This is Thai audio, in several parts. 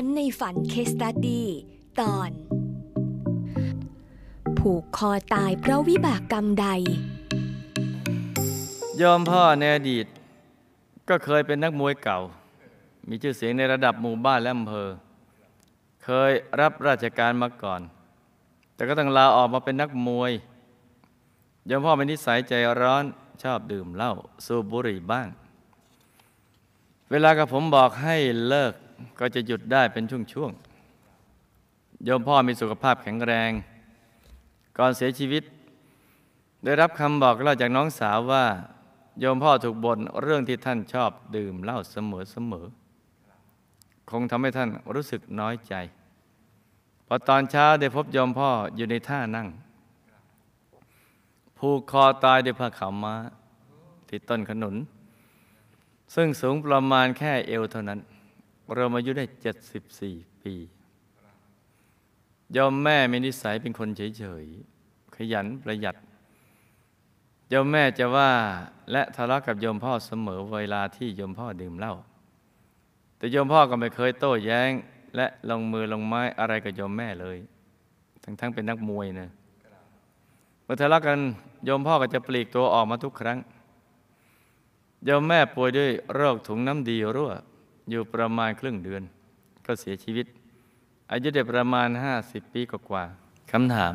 ฝันในฝันเคสตัดดี้ตอน ผูกคอตายเพราะวิบากกรรมใด ยอมพ่อในอดีต ก็เคยเป็นนักมวยเก่า มีชื่อเสียงในระดับหมู่บ้านและอำเภอ เคยรับราชการมาก่อน แต่ก็ต้องลาออกมาเป็นนักมวย ยอมพ่อเป็นนิสัยใจร้อนชอบดื่มเหล้าสูบบุหรี่บ้าง เวลากับผมบอกให้เลิก ก็จะหยุดได้เป็นช่วงๆโยมพ่อมีสุขภาพแข็งแรง ก่อนเสียชีวิต ได้รับคำบอกเล่าจากน้องสาวว่า โยมพ่อถูกบ่นเรื่องที่ท่านชอบดื่มเหล้าเสมอๆคงทำให้ท่านรู้สึกน้อยใจพอตอนเช้าได้พบโยมพ่ออยู่ในท่านั่งผูกคอตายด้วยผ้าขาวม้าที่ต้นขนุน ซึ่งสูงประมาณแค่เอวเท่านั้น เรามาอายุได้74ปียอมแม่มีนิสัยเป็นคนเฉยๆ ขยันประหยัดยมแม่จะว่าและทะเลาะกับโยมพ่อเสมอเวลาที่โยมพ่อดื่มเหล้า แต่โยมพ่อก็ไม่เคยโต้แย้ง และลงมือลงไม้อะไรกับโยมแม่เลย ทั้งๆเป็นนักมวยนะเมื่อทะเลาะกันโยมพ่อก็จะปลีกตัวออกมาทุกครั้งโยมแม่ป่วยด้วยโรคถุงน้ำดีรั่ว อยู่ประมาณครึ่งเดือน ก็เสียชีวิต อายุได้ประมาณ 50 ปีกว่าๆคำถาม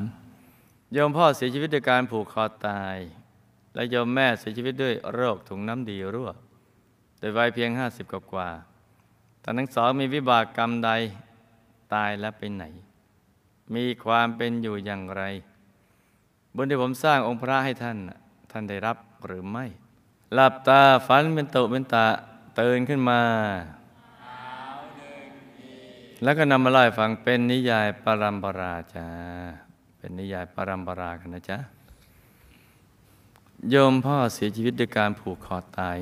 โยมพ่อเสียชีวิตด้วยการผูกคอตาย และโยมแม่เสียชีวิตด้วยโรคถุงน้ำดีรั่วโดยวัยเพียง 50 กว่าๆตอนทั้งสองมีวิบากกรรมใดตายและไปไหน มีความเป็นอยู่อย่างไร บุญที่ผมสร้างองค์พระให้ท่าน ท่านได้รับหรือไม่ หลับตาฝันเป็นตุเป็นตาตื่นขึ้นมา แล้วก็นำมาเล่าให้ฟังเป็นนิยายปรัมปราจ้าเป็นนิยายปรัมปรากันนะจ๊ะโยมพ่อเสียชีวิตด้วยการผูกคอตาย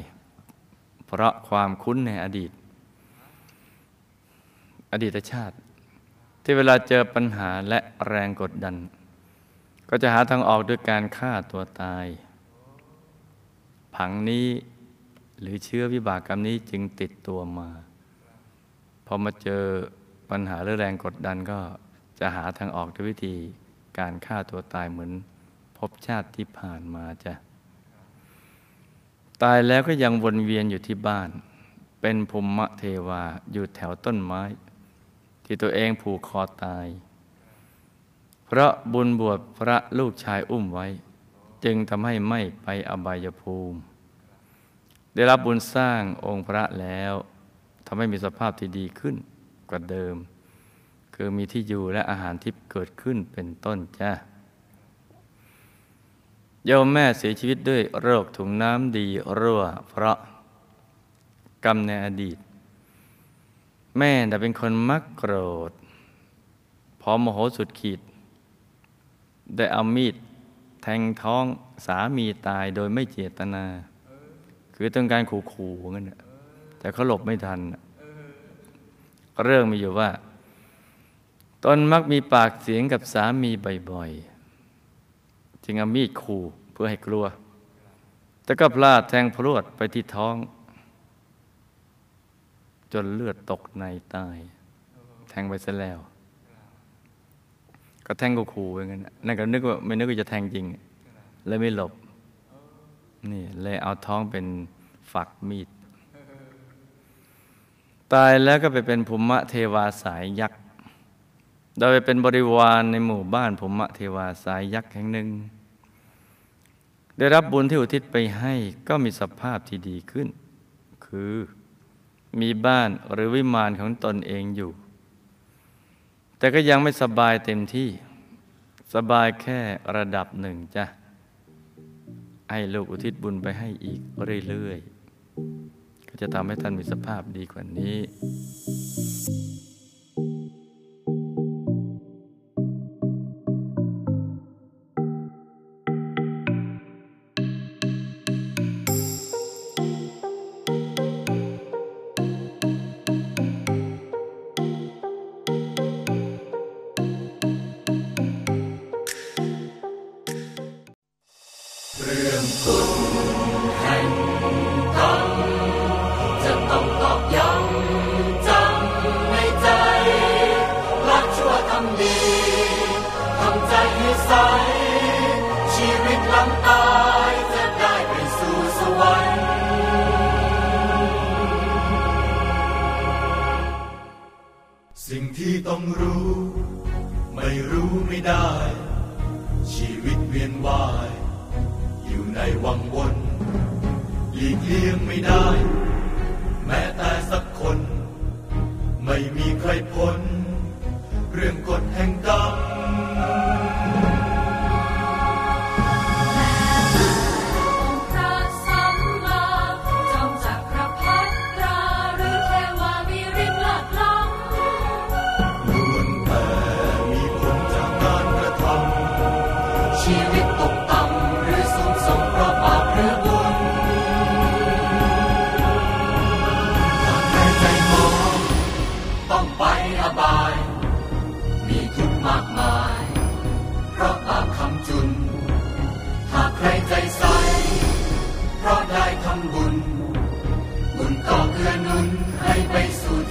เพราะความคุ้นในอดีต อดีตชาติ ที่เวลาเจอปัญหาและแรงกดดัน ก็จะหาทางออกด้วยการฆ่าตัวตาย ผังนี้หรือเชื้อวิบากกรรมนี้จึงติดตัวมาพอมาเจอ ปัญหาหรือแรงกดดันก็จะหาทางออกด้วยวิธีการฆ่าตัวตายเหมือนพบชาติที่ผ่านมาจ้ะตายแล้วก็ยังวนเวียนอยู่ที่บ้าน เป็นภูมิเทวาอยู่แถวต้นไม้ ที่ตัวเองผูกคอตาย เพราะบุญบวชพระลูกชายอุ้มไว้ จึงทำให้ไม่ไปอบายภูมิ ได้รับบุญสร้างองค์พระแล้วทำให้มีสภาพที่ดีขึ้น กว่าเดิม คือมีที่อยู่และอาหารทิพย์เกิดขึ้นเป็นต้นจ้าโยมแม่เสียชีวิตด้วยโรคถุงน้ำดีรั่ว เพราะกรรมในอดีต แม่แต่เป็นคนมักโกรธ พอโมโหสุดขีด ได้เอามีดแทงท้องสามีตายโดยไม่เจตนา คือต้องการขู่ๆงั้นแต่เขาหลบไม่ทัน เรื่องมีอยู่ว่า ตนมักมีปากเสียงกับสามีบ่อยๆ จึงเอามีดขู่เพื่อให้กลัว แต่ก็พลาดแทงพรวดไปที่ท้อง จนเลือดตกในตาย แทงไปซะแล้ว ก็แทงก็ขู่ไปงั้นนั่นก็นึกว่าไม่นึกว่าจะแทงจริงเลยไม่หลบนี่เลยเอาท้องเป็นฝักมีด ตายแล้วก็ไปเป็นภูมิเทวาสายยักษ์โดยเป็นบริวารในหมู่บ้านภูมิเทวาสายยักษ์แห่งหนึ่ง ได้รับบุญที่อุทิศไปให้ก็มีสภาพที่ดีขึ้น คือมีบ้านหรือวิมานของตนเองอยู่ แต่ก็ยังไม่สบายเต็มที่ สบายแค่ระดับหนึ่งจ้ะให้ลูกอุทิศบุญไปให้อีกเรื่อยๆ จะทำให้ท่านมีสภาพดีกว่านี้ ชีวิตลังตายจะได้ไปสู่สวรรค์สิ่งที่ต้องรู้ ไม่รู้ไม่ได้ ชีวิตเวียนว่าย อยู่ในวังวนหลีกเลี่ยงไม่ได้ แม้แต่สักคน ไม่มีใครพ้น เรื่องกฎแห่งกรรม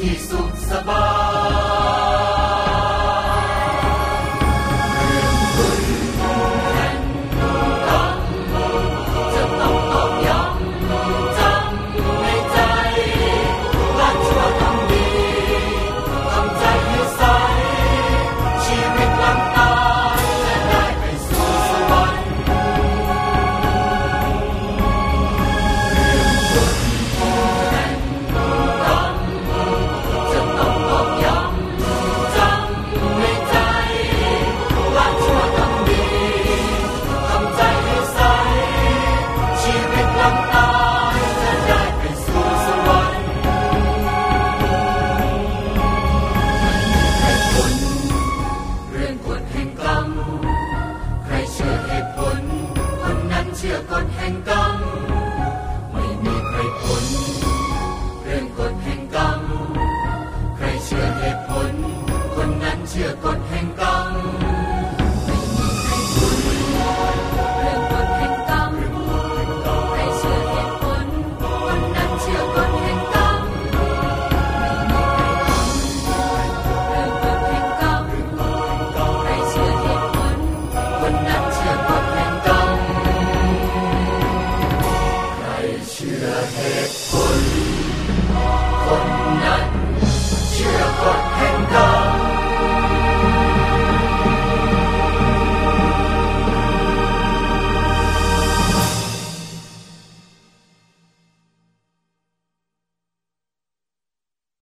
isog sa bahay. Yeah.